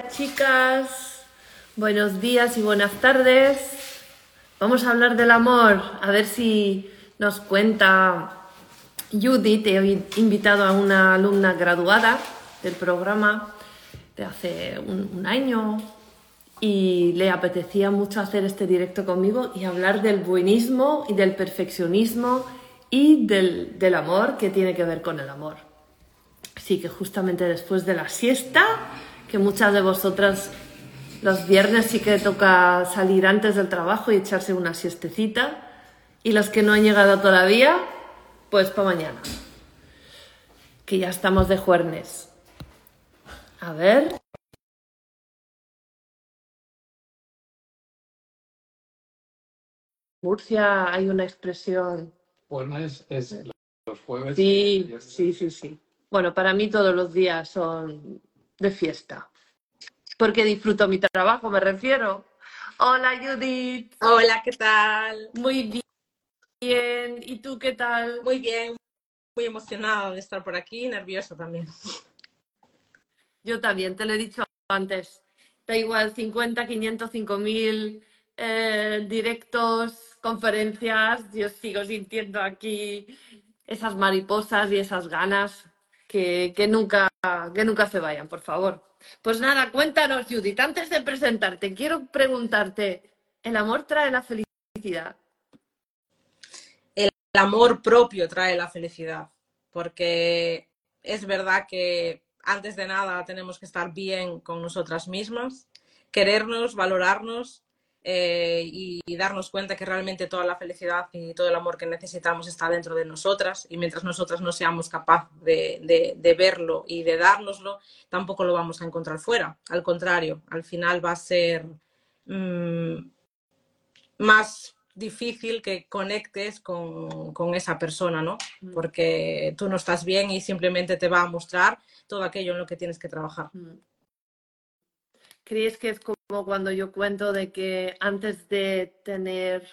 Chicas, buenos días y buenas tardes. Vamos a hablar del amor, a ver si nos cuenta Judith. He invitado a una alumna graduada del programa de hace un, un año y le apetecía mucho hacer este directo conmigo y hablar del buenismo y del perfeccionismo y del, del amor que tiene que ver con el amor. Así que justamente después de la siesta, que muchas de vosotras los viernes sí que toca salir antes del trabajo y echarse una siestecita, y los que no han llegado todavía, pues para mañana, que ya estamos de juernes. A ver. Murcia hay una expresión. Jueves es los jueves. Sí, sí, sí, sí. Bueno, para mí todos los días son de fiesta. Porque disfruto mi trabajo, me refiero. Hola Judith. Hola, ¿qué tal? Muy bien. ¿Y tú qué tal? Muy bien. Muy emocionada de estar por aquí, nerviosa también. Yo también, te lo he dicho antes. Da igual, 50, 500, 5000 eh, directos, conferencias. Yo sigo sintiendo aquí esas mariposas y esas ganas que, nunca, que nunca se vayan, por favor. Pues nada, cuéntanos, Judith. Antes de presentarte, quiero preguntarte, ¿el amor trae la felicidad? El amor propio trae la felicidad, porque es verdad que antes de nada tenemos que estar bien con nosotras mismas, querernos, valorarnos eh, y, y, darnos cuenta que realmente toda la felicidad y todo el amor que necesitamos está dentro de nosotras y mientras nosotras no seamos capaces de, de, de, verlo y de dárnoslo, tampoco lo vamos a encontrar fuera. Al contrario, al final va a ser mmm, más difícil que conectes con, con, esa persona, ¿no? Porque tú no estás bien y simplemente te va a mostrar todo aquello en lo que tienes que trabajar. ¿Crees que es como cuando yo cuento de que antes de tener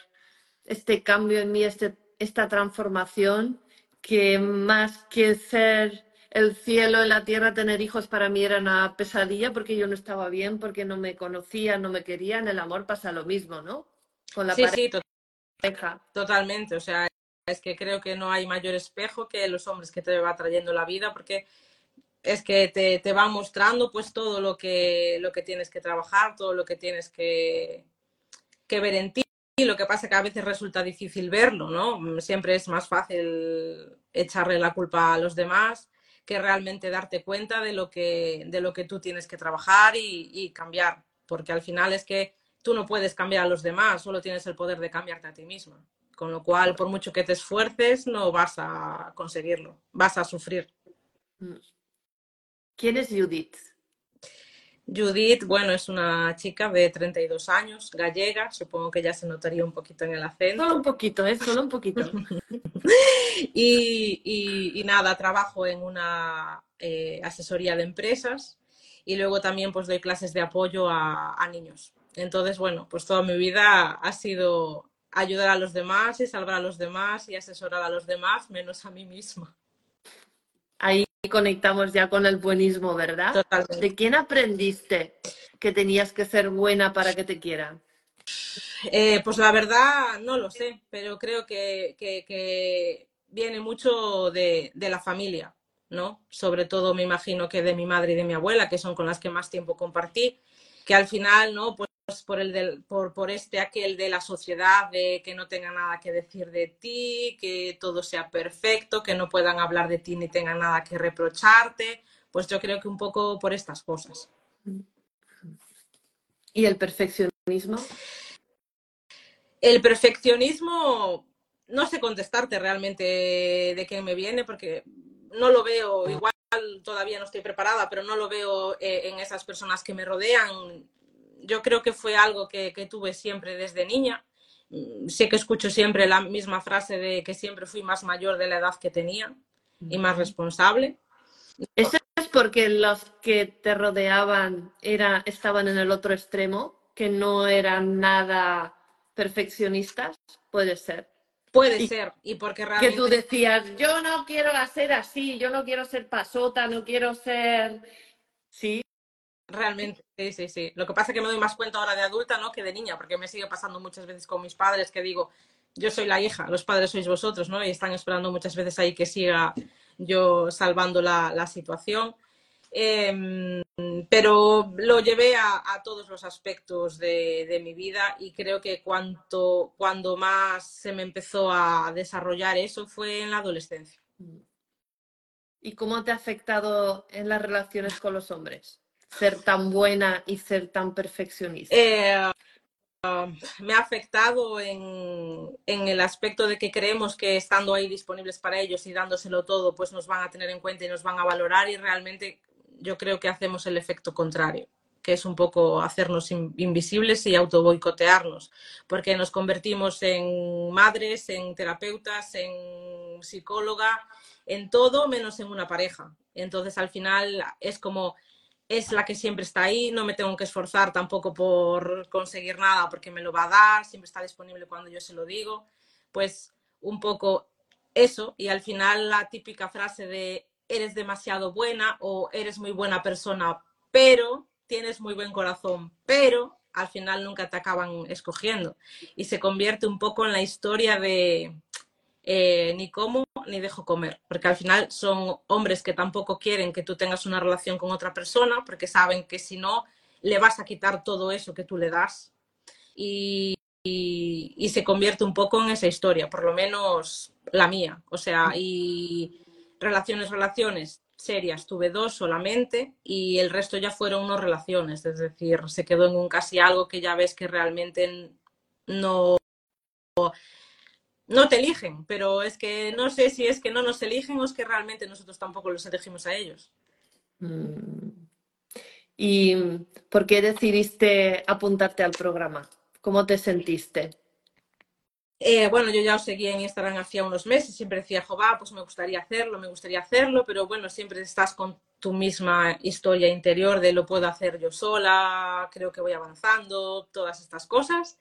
este cambio en mí, este, esta transformación, que más que ser el cielo en la tierra, tener hijos para mí era una pesadilla porque yo no estaba bien, porque no me conocía, no me quería. En el amor pasa lo mismo, ¿no? Con la sí, pareja. Sí, totalmente. O sea, es que creo que no hay mayor espejo que los hombres que te va trayendo la vida, porque es que te, te, va mostrando pues todo lo que, lo que tienes que trabajar, todo lo que tienes que, que ver en ti. Lo que pasa es que a veces resulta difícil verlo, ¿no? Siempre es más fácil echarle la culpa a los demás que realmente darte cuenta de lo que, de lo que tú tienes que trabajar y, y cambiar. Porque al final es que tú no puedes cambiar a los demás, solo tienes el poder de cambiarte a ti misma. Con lo cual, por mucho que te esfuerces, no vas a conseguirlo, vas a sufrir. ¿Quién es Judith? Judith, bueno, es una chica de 32 años, gallega, supongo que ya se notaría un poquito en el acento. Solo un poquito, ¿eh? Solo un poquito. y, y, y, nada, trabajo en una eh, asesoría de empresas y luego también pues doy clases de apoyo a, a niños. Entonces, bueno, pues toda mi vida ha sido ayudar a los demás y salvar a los demás y asesorar a los demás, menos a mí misma. Ahí conectamos ya con el buenismo, ¿verdad? Totalmente. ¿De quién aprendiste que tenías que ser buena para que te quieran? Eh, pues la verdad no lo sé, pero creo que, que, que viene mucho de, de, la familia, ¿no? Sobre todo me imagino que de mi madre y de mi abuela, que son con las que más tiempo compartí, que al final, ¿no? Pues por, el del, por, por este aquel de la sociedad, de que no tenga nada que decir de ti, que todo sea perfecto, que no puedan hablar de ti ni tengan nada que reprocharte, pues yo creo que un poco por estas cosas. ¿Y el perfeccionismo? El perfeccionismo, no sé contestarte realmente de qué me viene, porque no lo veo, igual todavía no estoy preparada, pero no lo veo eh, en esas personas que me rodean yo creo que fue algo que, que, tuve siempre desde niña. Sé que escucho siempre la misma frase de que siempre fui más mayor de la edad que tenía y más responsable. ¿Eso es porque los que te rodeaban era, estaban en el otro extremo, que no eran nada perfeccionistas? Puede ser. Puede y ser, y porque realmente... Que tú decías, yo no quiero ser así, yo no quiero ser pasota, no quiero ser... Sí, Realmente, sí, sí, sí. Lo que pasa es que me doy más cuenta ahora de adulta, ¿no? Que de niña, porque me sigue pasando muchas veces con mis padres que digo, yo soy la hija, los padres sois vosotros, ¿no? Y están esperando muchas veces ahí que siga yo salvando la, la situación. Eh, pero lo llevé a, a todos los aspectos de, de, mi vida y creo que cuanto, cuando más se me empezó a desarrollar eso fue en la adolescencia. ¿Y cómo te ha afectado en las relaciones con los hombres? Ser tan buena y ser tan perfeccionista. Eh, uh, me ha afectado en, en, el aspecto de que creemos que estando ahí disponibles para ellos y dándoselo todo, pues nos van a tener en cuenta y nos van a valorar y realmente yo creo que hacemos el efecto contrario, que es un poco hacernos in invisibles y autoboicotearnos, porque nos convertimos en madres, en terapeutas, en psicóloga, en todo menos en una pareja. Entonces al final es como es la que siempre está ahí, no me tengo que esforzar tampoco por conseguir nada porque me lo va a dar, siempre está disponible cuando yo se lo digo, pues un poco eso y al final la típica frase de eres demasiado buena o eres muy buena persona, pero tienes muy buen corazón, pero al final nunca te acaban escogiendo. Y se convierte un poco en la historia de eh, ni como ni dejo comer, porque al final son hombres que tampoco quieren que tú tengas una relación con otra persona, porque saben que si no, le vas a quitar todo eso que tú le das. Y, y, y se convierte un poco en esa historia, por lo menos la mía. O sea, y relaciones, relaciones serias tuve dos solamente y el resto ya fueron no relaciones, es decir, se quedó en un casi algo que ya ves que realmente no no te eligen, pero es que no sé si es que no nos eligen o es que realmente nosotros tampoco los elegimos a ellos. Mm. ¿Y por qué decidiste apuntarte al programa? ¿Cómo te sentiste? Eh, bueno, yo ya os seguía en Instagram hacía unos meses, siempre decía, jova, pues me gustaría hacerlo, me gustaría hacerlo, pero bueno, siempre estás con tu misma historia interior de lo puedo hacer yo sola, creo que voy avanzando, todas estas cosas.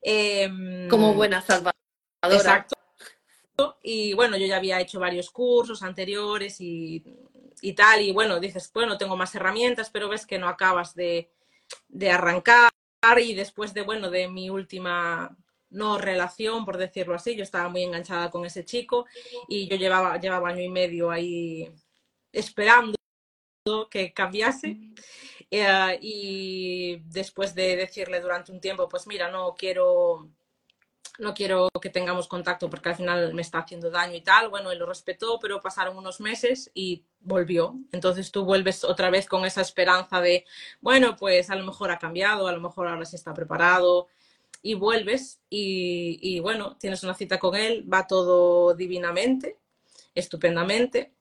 Eh, Como buena Exacto. Y bueno, yo ya había hecho varios cursos anteriores y, y, tal, y bueno, dices, bueno, tengo más herramientas, pero ves que no acabas de, de arrancar y después de, bueno, de mi última no relación, por decirlo así. Yo estaba muy enganchada con ese chico y yo llevaba, llevaba año y medio ahí esperando que cambiase. Uh, y después de decirle durante un tiempo, pues mira, no quiero, no quiero que tengamos contacto porque al final me está haciendo daño y tal. Bueno, él lo respetó, pero pasaron unos meses y volvió. Entonces tú vuelves otra vez con esa esperanza de, bueno, pues a lo mejor ha cambiado, a lo mejor ahora sí está preparado y vuelves y, y, bueno, tienes una cita con él, va todo divinamente, estupendamente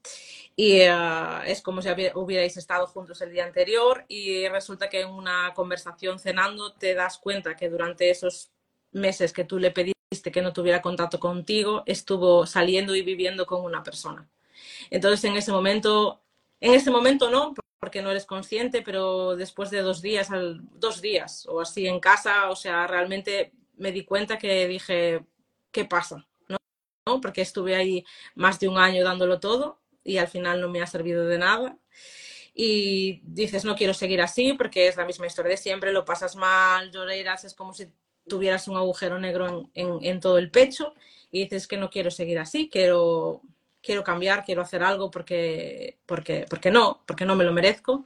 y uh, es como si hubierais estado juntos el día anterior y resulta que en una conversación cenando te das cuenta que durante esos meses que tú le pediste que no tuviera contacto contigo, estuvo saliendo y viviendo con una persona. Entonces en ese momento, en ese momento no, porque no eres consciente, pero después de dos días, dos días o así en casa, o sea, realmente me di cuenta que dije, ¿qué pasa? ¿No? ¿No? Porque estuve ahí más de un año dándolo todo y al final no me ha servido de nada. Y dices, no quiero seguir así porque es la misma historia de siempre, lo pasas mal, lloreras, es como si tuvieras un agujero negro en, en, en todo el pecho y dices que no quiero seguir así, quiero quiero cambiar, quiero hacer algo porque, porque, porque no, porque no me lo merezco.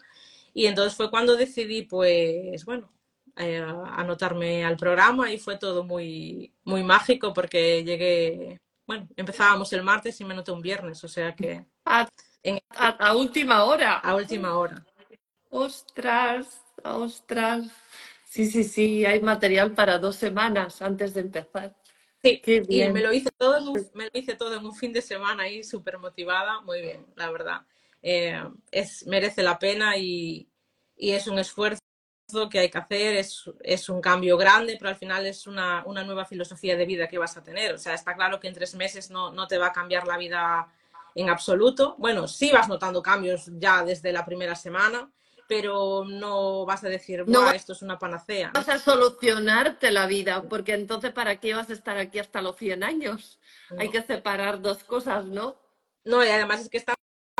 Y entonces fue cuando decidí, pues, bueno, eh, anotarme al programa y fue todo muy, muy mágico porque llegué, bueno, empezábamos el martes y me noté un viernes, o sea que... A, en, a, a última hora. A última hora. Ostras, ostras. Sí, sí, sí, hay material para dos semanas antes de empezar. Sí, Qué bien. y me lo, hice todo en un, me lo hice todo en un fin de semana ahí súper motivada, muy bien, la verdad. Eh, es, merece la pena y, y, es un esfuerzo que hay que hacer, es, es un cambio grande, pero al final es una, una, nueva filosofía de vida que vas a tener. O sea, está claro que en tres meses no, no te va a cambiar la vida en absoluto. Bueno, sí vas notando cambios ya desde la primera semana, pero no vas a decir, no, esto es una panacea. Vas a solucionarte la vida, porque entonces ¿para qué vas a estar aquí hasta los 100 años? No. Hay que separar dos cosas, ¿no? No, y además es que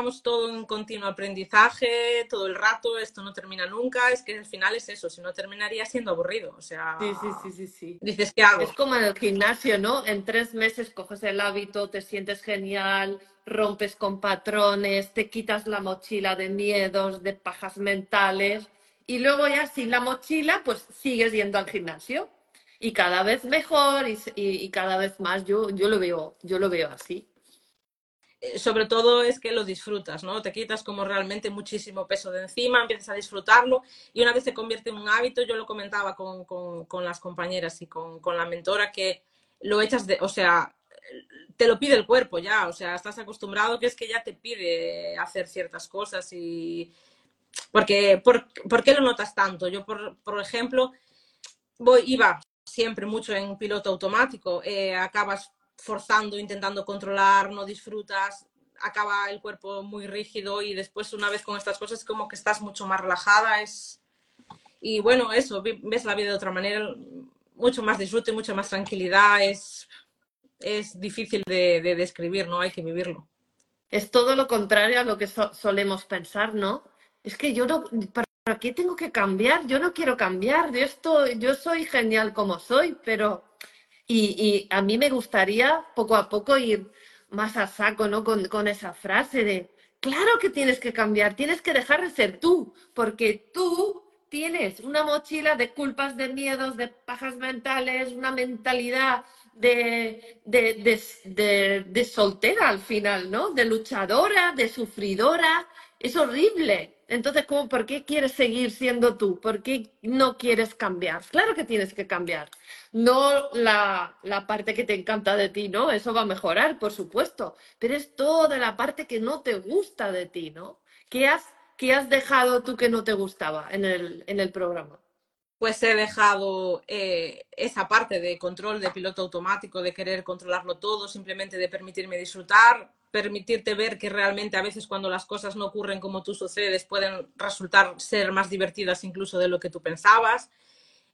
estamos todo en continuo aprendizaje todo el rato, esto no termina nunca, es que al final es eso, si no terminaría siendo aburrido, o sea... Sí, sí, sí, sí, sí. Dices, ¿qué hago? Es como en el gimnasio, ¿no? En tres meses coges el hábito, te sientes genial, rompes con patrones, te quitas la mochila de miedos, de pajas mentales y luego ya sin la mochila, pues sigues yendo al gimnasio y cada vez mejor y, y, y cada vez más. Yo, yo lo veo, yo lo veo así. Eh, sobre todo es que lo disfrutas, ¿no? Te quitas como realmente muchísimo peso de encima, empiezas a disfrutarlo y una vez se convierte en un hábito, yo lo comentaba con, con, las compañeras y con, con, la mentora, que lo echas de, o sea, te lo pide el cuerpo ya, o sea, estás acostumbrado que es que ya te pide hacer ciertas cosas y... Porque, ¿por, ¿por qué lo notas tanto? Yo, por, por ejemplo, voy, iba siempre mucho en piloto automático, eh, acabas forzando, intentando controlar, no disfrutas, acaba el cuerpo muy rígido y después una vez con estas cosas como que estás mucho más relajada, es... Y bueno, eso, ves la vida de otra manera, mucho más disfrute, mucha más tranquilidad, es, es difícil de, de describir, ¿no? Hay que vivirlo. Es todo lo contrario a lo que so solemos pensar, ¿no? Es que yo no, ¿para qué tengo que cambiar? Yo no quiero cambiar, yo, estoy, yo soy genial como soy, pero y, a mí me gustaría poco a poco ir más a saco, ¿no? Con, con, esa frase de, claro que tienes que cambiar, tienes que dejar de ser tú, porque tú tienes una mochila de culpas, de miedos, de pajas mentales, una mentalidad de, de, de soltera al final, ¿no? De luchadora, de sufridora. Es horrible. Entonces, ¿cómo, ¿por qué quieres seguir siendo tú? ¿Por qué no quieres cambiar? Claro que tienes que cambiar. No la, la, parte que te encanta de ti, ¿no? Eso va a mejorar, por supuesto. Pero es toda la parte que no te gusta de ti, ¿no? ¿Qué has, qué has dejado tú que no te gustaba en el, en el programa? Pues he dejado eh, esa parte de control de piloto automático, de querer controlarlo todo, simplemente de permitirme disfrutar, permitirte ver que realmente a veces cuando las cosas no ocurren como tú sucedes pueden resultar ser más divertidas incluso de lo que tú pensabas.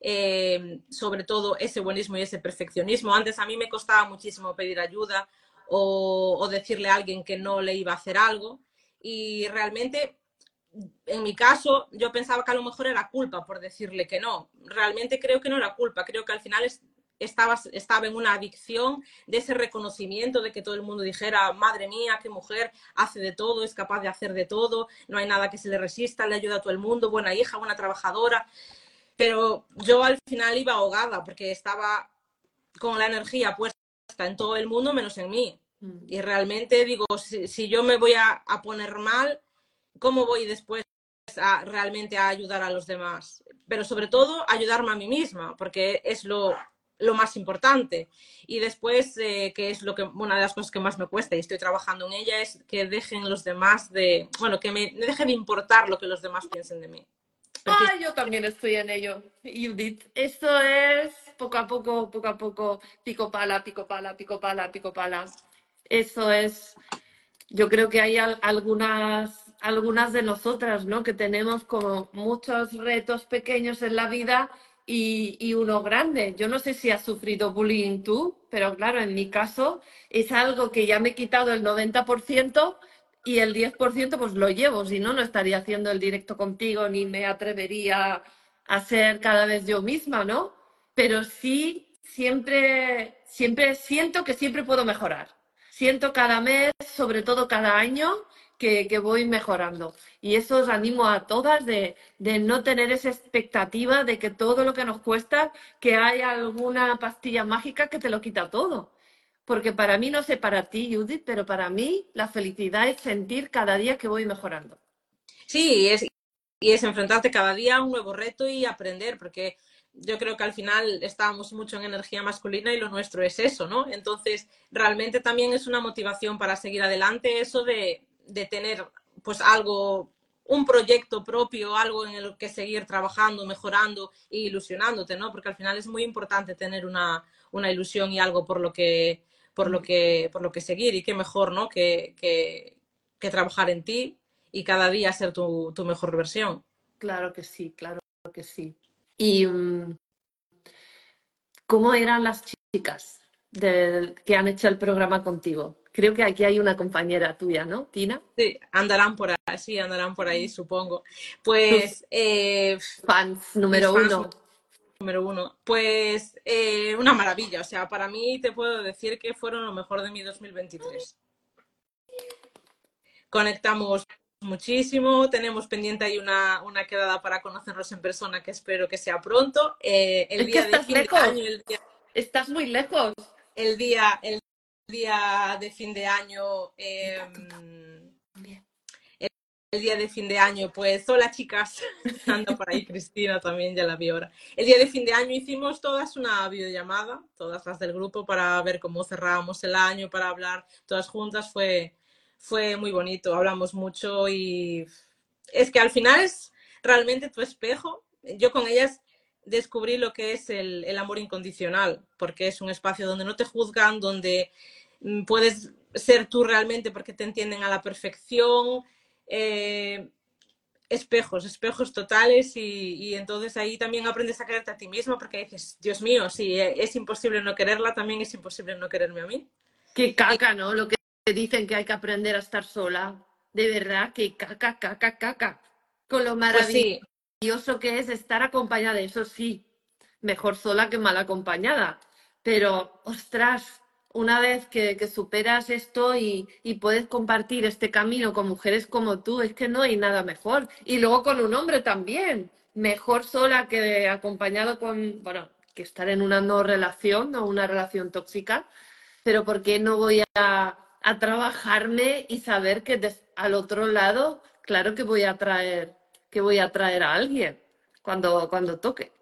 Eh, sobre todo ese buenismo y ese perfeccionismo. Antes a mí me costaba muchísimo pedir ayuda o, o decirle a alguien que no le iba a hacer algo y realmente en mi caso, yo pensaba que a lo mejor era culpa por decirle que no. Realmente creo que no era culpa. Creo que al final es, estaba, estaba en una adicción de ese reconocimiento de que todo el mundo dijera, madre mía, qué mujer, hace de todo, es capaz de hacer de todo, no hay nada que se le resista, le ayuda a todo el mundo, buena hija, buena trabajadora. Pero yo al final iba ahogada porque estaba con la energía puesta en todo el mundo menos en mí. Mm. Y realmente digo, si, si yo me voy a, a, poner mal, ¿cómo voy después a realmente a ayudar a los demás? Pero sobre todo ayudarme a mí misma, porque es lo, lo más importante. Y después, eh, que es lo que una de las cosas que más me cuesta y estoy trabajando en ella, es que dejen los demás de, bueno, que me deje de importar lo que los demás piensen de mí. Ah, yo también estoy en ello, Judith. Esto es poco a poco, poco a poco, pico pala, pico pala, pico pala, pico pala. Eso es, yo creo que hay algunas, algunas de nosotras, ¿no? Que tenemos como muchos retos pequeños en la vida y, y, uno grande. Yo no sé si has sufrido bullying tú, pero claro, en mi caso es algo que ya me he quitado el 90% y el 10% pues lo llevo, si no, no estaría haciendo el directo contigo ni me atrevería a ser cada vez yo misma, ¿no? Pero sí, siempre, siempre siento que siempre puedo mejorar. Siento cada mes, sobre todo cada año, que, voy mejorando. Y eso os animo a todas de, de, no tener esa expectativa de que todo lo que nos cuesta, que hay alguna pastilla mágica que te lo quita todo. Porque para mí, no sé para ti, Judith, pero para mí la felicidad es sentir cada día que voy mejorando. Sí, es, y es enfrentarte cada día a un nuevo reto y aprender, porque yo creo que al final estábamos mucho en energía masculina y lo nuestro es eso, ¿no? Entonces, realmente también es una motivación para seguir adelante eso de, de tener pues algo, un proyecto propio, algo en el que seguir trabajando, mejorando e ilusionándote, ¿no? Porque al final es muy importante tener una, una ilusión y algo por lo que por lo que, por lo que seguir y qué mejor, ¿no? Que, que, que trabajar en ti y cada día ser tu, tu, mejor versión. Claro que sí, claro que sí. ¿Y um, cómo eran las chicas que han hecho el programa contigo? Creo que aquí hay una compañera tuya, ¿no, Tina? Sí, andarán por ahí, sí, andarán por ahí, supongo. Pues... Eh, fans número fans uno. Número uno. Pues eh, una maravilla. O sea, para mí te puedo decir que fueron lo mejor de mi 2023. Conectamos muchísimo. Tenemos pendiente ahí una, una quedada para conocernos en persona que espero que sea pronto. Eh, el Es que día de estás de lejos. año, el día, Estás muy lejos. el día, el día de fin de año. eh, el día de fin de año, pues hola chicas, anda por ahí Cristina también, ya la vi ahora. El día de fin de año hicimos todas una videollamada, todas las del grupo, para ver cómo cerrábamos el año, para hablar todas juntas, fue, fue muy bonito, hablamos mucho y es que al final es realmente tu espejo. Yo con ellas descubrí lo que es el, el amor incondicional, porque es un espacio donde no te juzgan, donde mm, puedes ser tú realmente porque te entienden a la perfección eh, espejos, espejos totales y, y, entonces ahí también aprendes a quererte a ti misma porque dices, Dios mío, si es imposible no quererla, también es imposible no quererme a mí. Qué caca, ¿no? Lo que dicen que hay que aprender a estar sola. De verdad, que caca, caca, caca. Con lo Pues sí, maravilloso que es estar acompañada, eso sí, mejor sola que mal acompañada. Pero, ostras, una vez que, que superas esto y, puedes compartir este camino con mujeres como tú, es que no hay nada mejor. Y luego con un hombre también. Mejor sola que acompañado con, bueno, que estar en una no relación o una relación tóxica. Pero ¿por qué no voy a, a trabajarme y saber que des- al otro lado, claro que voy a traer, que voy a traer a alguien cuando, cuando toque?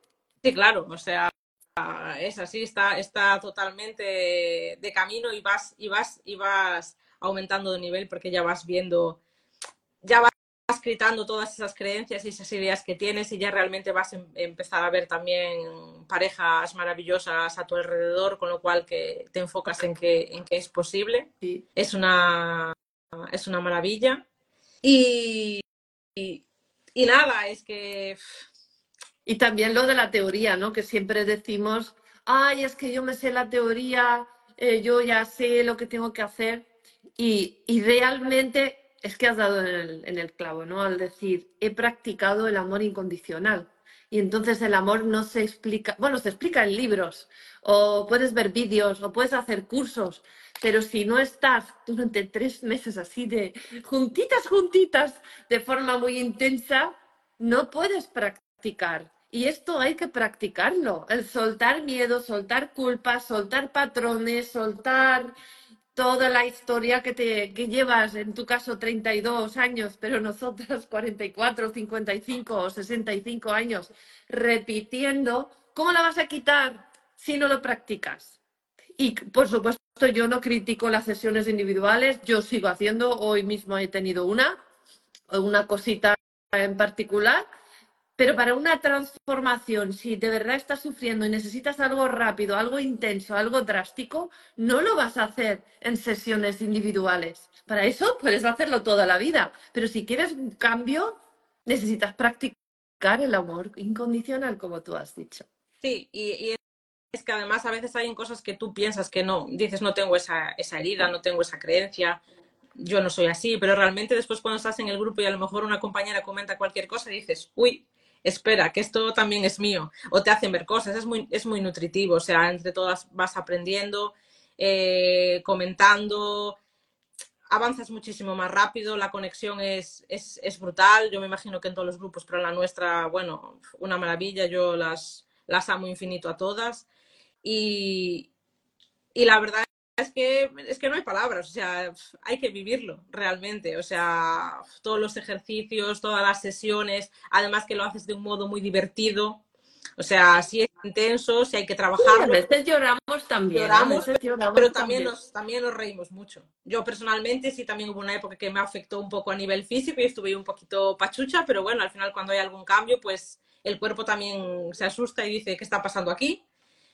sí, claro, o sea, es así, está, está totalmente de camino y vas, y vas, y vas aumentando de nivel porque ya vas viendo, ya vas gritando todas esas creencias y esas ideas que tienes y ya realmente vas a em- empezar a ver también parejas maravillosas a tu alrededor, con lo cual que te enfocas en que, en que es posible. Sí. Es una, es una maravilla. Y, y, y nada, es que Y también lo de la teoría, ¿no? Que siempre decimos, ay, es que yo me sé la teoría, eh, yo ya sé lo que tengo que hacer. Y, y realmente es que has dado en el, en el clavo, ¿no? Al decir, he practicado el amor incondicional. Y entonces el amor no se explica, bueno, se explica en libros, o puedes ver vídeos, o puedes hacer cursos, pero si no estás durante tres meses así de juntitas, juntitas, de forma muy intensa, no puedes practicar. Y esto hay que practicarlo. El soltar miedo, soltar culpas, soltar patrones, soltar toda la historia que te que llevas, en tu caso 32 años, pero nosotras 44, 55 o 65 años, repitiendo, ¿cómo la vas a quitar si no lo practicas? Y por supuesto, yo no critico las sesiones individuales, yo sigo haciendo, hoy mismo he tenido una, una cosita en particular, pero para una transformación, si de verdad estás sufriendo y necesitas algo rápido, algo intenso, algo drástico, no lo vas a hacer en sesiones individuales. Para eso puedes hacerlo toda la vida, pero si quieres un cambio, necesitas practicar el amor incondicional, como tú has dicho. sí, y, y es que además a veces hay cosas que tú piensas que no, dices no tengo esa, esa herida, no tengo esa creencia, yo no soy así, pero realmente después cuando estás en el grupo y a lo mejor una compañera comenta cualquier cosa, dices, uy, espera, que esto también es mío, o te hacen ver cosas, es muy, es muy nutritivo, o sea, entre todas vas aprendiendo, eh, comentando, avanzas muchísimo más rápido, la conexión es, es, es, brutal, yo me imagino que en todos los grupos, pero la nuestra, bueno, una maravilla, yo las, las amo infinito a todas. Y, y la verdad es que, es que no hay palabras, o sea, hay que vivirlo realmente, o sea, todos los ejercicios, todas las sesiones, además que lo haces de un modo muy divertido, o sea, si es intenso, si hay que trabajar. a veces lloramos también. Lloramos, veces lloramos pero también, también. Nos, también nos reímos mucho. Yo personalmente sí también hubo una época que me afectó un poco a nivel físico y estuve un poquito pachucha, pero bueno, al final cuando hay algún cambio, pues el cuerpo también se asusta y dice, ¿qué está pasando aquí?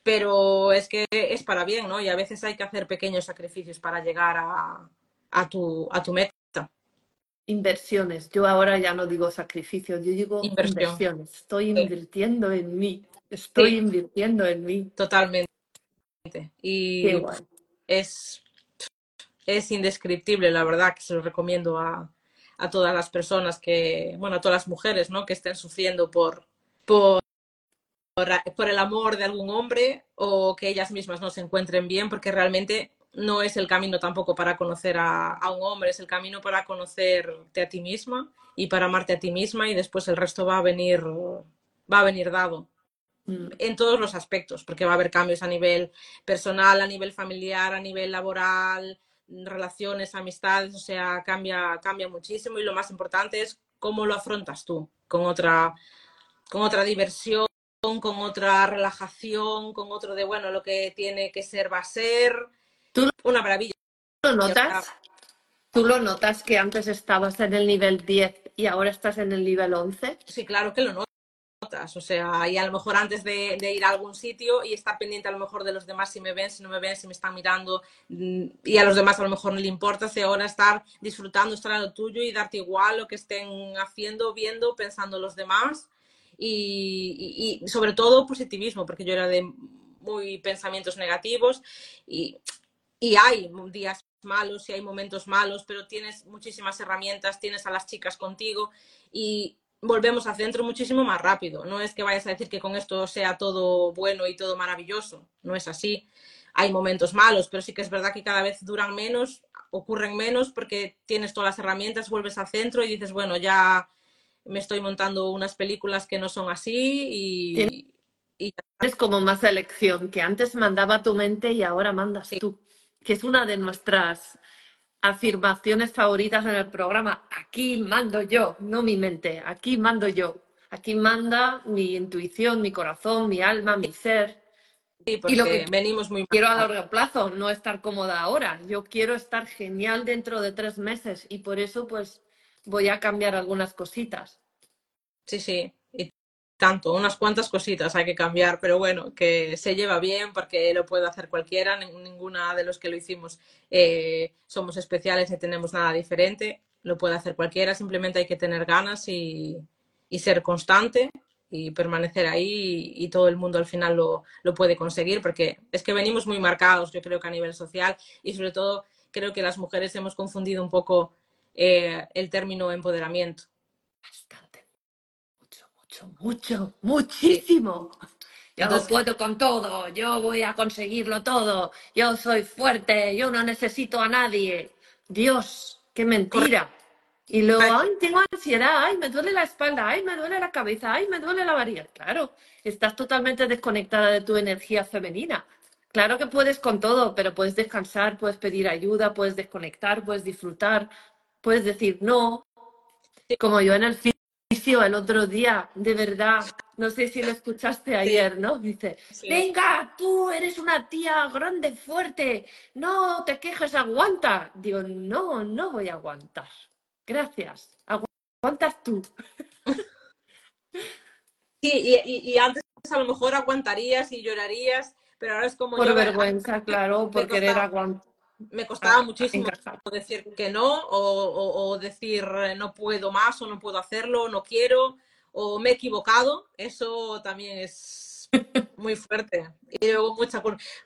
Pero es que es para bien, ¿no? Y a veces hay que hacer pequeños sacrificios para llegar a, a, tu, a tu meta. Inversiones. Yo ahora ya no digo sacrificios, yo digo Inversión. inversiones. Estoy invirtiendo en mí. Estoy Sí. invirtiendo en mí. Totalmente. Y es, es indescriptible, la verdad, que se lo recomiendo a, a todas las personas que, bueno, a todas las mujeres, ¿no? Que estén sufriendo por, por, por el amor de algún hombre o que ellas mismas no se encuentren bien, porque realmente no es el camino tampoco para conocer a, a, un hombre, es el camino para conocerte a ti misma y para amarte a ti misma y después el resto va a venir, va a venir dado mm. en todos los aspectos, porque va a haber cambios a nivel personal, a nivel familiar, a nivel laboral, relaciones, amistades, o sea, cambia, cambia muchísimo y lo más importante es cómo lo afrontas tú, con otra, con otra diversión, con otra relajación, con otro de, bueno, lo que tiene que ser va a ser. ¿Tú una maravilla. ¿Lo notas? ¿Tú lo notas que antes estabas en el nivel 10 y ahora estás en el nivel 11? Sí, claro que lo noto o sea, y a lo mejor antes de, ir a algún sitio y estar pendiente a lo mejor de los demás si me ven, si no me ven, si me están mirando mm, y a los demás a lo mejor no le importa, si ahora estar disfrutando, estar a lo tuyo y darte igual lo que estén haciendo, viendo, pensando los demás y, sobre todo positivismo, porque yo era de muy pensamientos negativos y, y hay días malos y hay momentos malos, pero tienes muchísimas herramientas, tienes a las chicas contigo y, volvemos al centro muchísimo más rápido. No es que vayas a decir que con esto sea todo bueno y todo maravilloso, no es así. Hay momentos malos, pero sí que es verdad que cada vez duran menos, ocurren menos porque tienes todas las herramientas, vuelves al centro y dices, bueno, ya me estoy montando unas películas que no son así y... Es como más elección, que antes mandaba tu mente y ahora mandas tú, que es una de nuestras afirmaciones favoritas en el programa. Aquí mando yo, no mi mente, aquí mando yo. Aquí manda mi intuición, mi corazón, mi alma, mi ser. y lo que venimos muy quiero a largo plazo, no estar cómoda ahora. Yo quiero estar genial dentro de tres meses y por eso pues voy a cambiar algunas cositas. Sí, sí tanto, unas cuantas cositas hay que cambiar, pero bueno, que se lleva bien porque lo puede hacer cualquiera, ninguna de los que lo hicimos eh, somos especiales ni tenemos nada diferente, lo puede hacer cualquiera, simplemente hay que tener ganas y, ser constante y permanecer ahí y, todo el mundo al final lo, puede conseguir porque es que venimos muy marcados, yo creo que a nivel social y sobre todo creo que las mujeres hemos confundido un poco eh, el término empoderamiento mucho, muchísimo. Yo no puedo con todo, yo voy a conseguirlo todo, yo soy fuerte, yo no necesito a nadie. Dios, qué mentira. Y luego, ay, tengo ansiedad, ay, me duele la espalda, ay, me duele la cabeza, ay, me duele la varilla. Claro, estás totalmente desconectada de tu energía femenina. Claro que puedes con todo, pero puedes descansar, puedes pedir ayuda, puedes desconectar, puedes disfrutar, puedes decir no. Como yo en el el otro día, de verdad, no sé si lo escuchaste ayer, ¿no? Dice, venga, tú eres una tía grande, fuerte, no te quejes, aguanta. Digo, no, no voy a aguantar. Gracias, aguantas tú. Sí, y, antes a lo mejor aguantarías y llorarías, pero ahora es como... Por vergüenza, claro, por querer aguantar me costaba muchísimo decir que no o, decir eh, no puedo más o no puedo hacerlo, no quiero o me he equivocado. Eso también es muy fuerte. Y luego mucha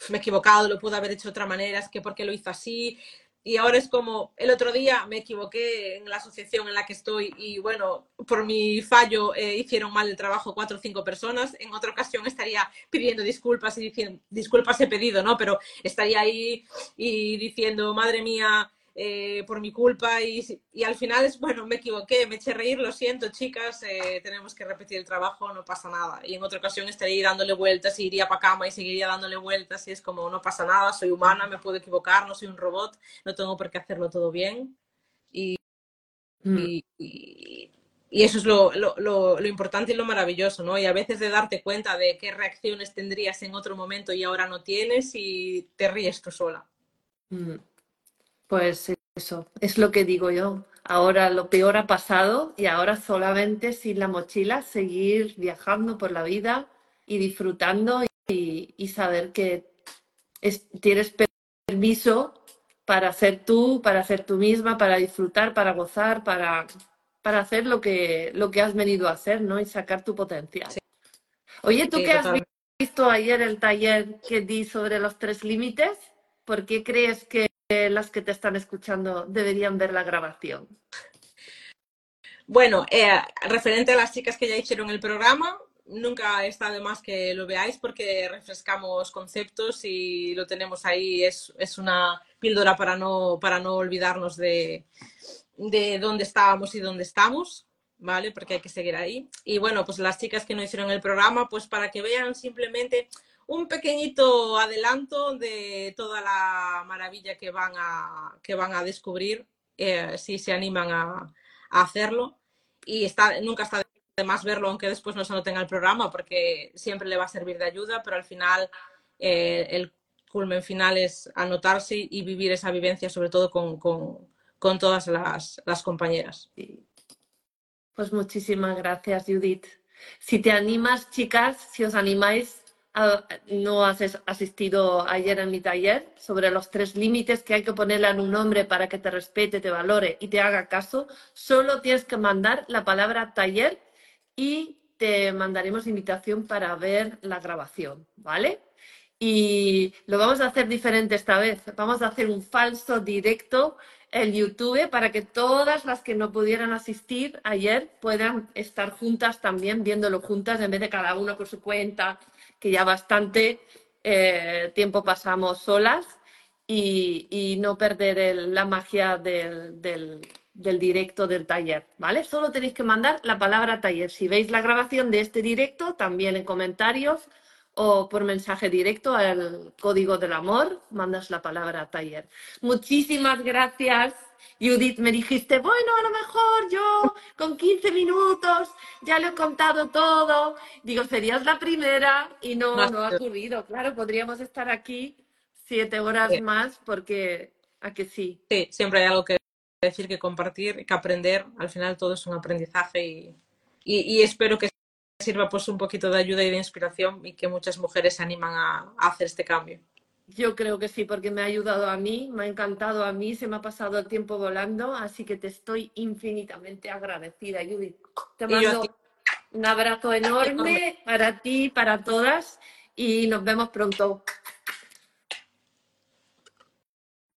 me he equivocado, lo pude haber hecho de otra manera, es que porque lo hizo así y ahora es como, el otro día me equivoqué en la asociación en la que estoy y bueno, por mi fallo eh, hicieron mal el trabajo cuatro o cinco personas. En otra ocasión estaría pidiendo disculpas y diciendo, disculpas he pedido, ¿no? Pero estaría ahí y diciendo, madre mía, eh, por mi culpa y, y, al final es, bueno, me equivoqué, me eché reír, lo siento chicas, eh, tenemos que repetir el trabajo, no pasa nada. Y en otra ocasión estaría dándole vueltas y iría para cama y seguiría dándole vueltas y es como, no pasa nada, soy humana, me puedo equivocar, no soy un robot, no tengo por qué hacerlo todo bien. Y, mm. y, y eso es lo, lo, lo, importante y lo maravilloso, ¿no? Y a veces de darte cuenta de qué reacciones tendrías en otro momento y ahora no tienes y te ríes tú sola. Mm. Pues eso, es lo que digo yo. Ahora lo peor ha pasado y ahora solamente sin la mochila seguir viajando por la vida y disfrutando y, saber que tienes permiso para ser tú, para ser tú misma, para disfrutar, para gozar, para, para hacer lo que, lo que has venido a hacer, ¿no? Y sacar tu potencial. Oye, ¿tú qué has visto ayer el taller que di sobre los tres límites? ¿Por qué crees que las que te están escuchando deberían ver la grabación? Bueno, eh, referente a las chicas que ya hicieron el programa, nunca está de más que lo veáis porque refrescamos conceptos y lo tenemos ahí. Es, es una píldora para no, para no olvidarnos de, de dónde estábamos y dónde estamos, ¿vale? Porque hay que seguir ahí. Y bueno, pues las chicas que no hicieron el programa, pues para que vean simplemente un pequeñito adelanto de toda la maravilla que van a, que van a descubrir eh, si se animan a, hacerlo. Y está, nunca está además verlo aunque después no se note en el programa porque siempre le va a servir de ayuda, pero al final eh, el culmen final es anotarse y vivir esa vivencia sobre todo con, con, todas las, las compañeras. Pues muchísimas gracias Judith. Si te animas, chicas, si os animáis, no has asistido ayer en mi taller sobre los tres límites que hay que ponerle en un hombre para que te respete, te valore y te haga caso, solo tienes que mandar la palabra taller y te mandaremos invitación para ver la grabación, ¿vale? Y lo vamos a hacer diferente esta vez. Vamos a hacer un falso directo en YouTube para que todas las que no pudieran asistir ayer puedan estar juntas también, viéndolo juntas, en vez de cada uno por su cuenta, que ya bastante eh, tiempo pasamos solas, y, y no perder la magia del, del del directo del taller, ¿vale? Solo tenéis que mandar la palabra taller. Si veis la grabación de este directo, también en comentarios o por mensaje directo al código del amor, mandas la palabra taller. Muchísimas gracias. Judith, me dijiste, bueno, a lo mejor yo con 15 minutos ya lo he contado todo. Digo, serías la primera y no, no, ha ocurrido. Claro, podríamos estar aquí siete horas más porque, ¿a que sí? Sí, siempre hay algo que decir que compartir, que aprender, al final todo es un aprendizaje y, y, y espero que sirva pues un poquito de ayuda y de inspiración y que muchas mujeres se animan a, a, hacer este cambio. Yo creo que sí, porque me ha ayudado a mí, me ha encantado a mí, se me ha pasado el tiempo volando, así que te estoy infinitamente agradecida, Judith. Te mando un abrazo enorme para ti, para todas y nos vemos pronto.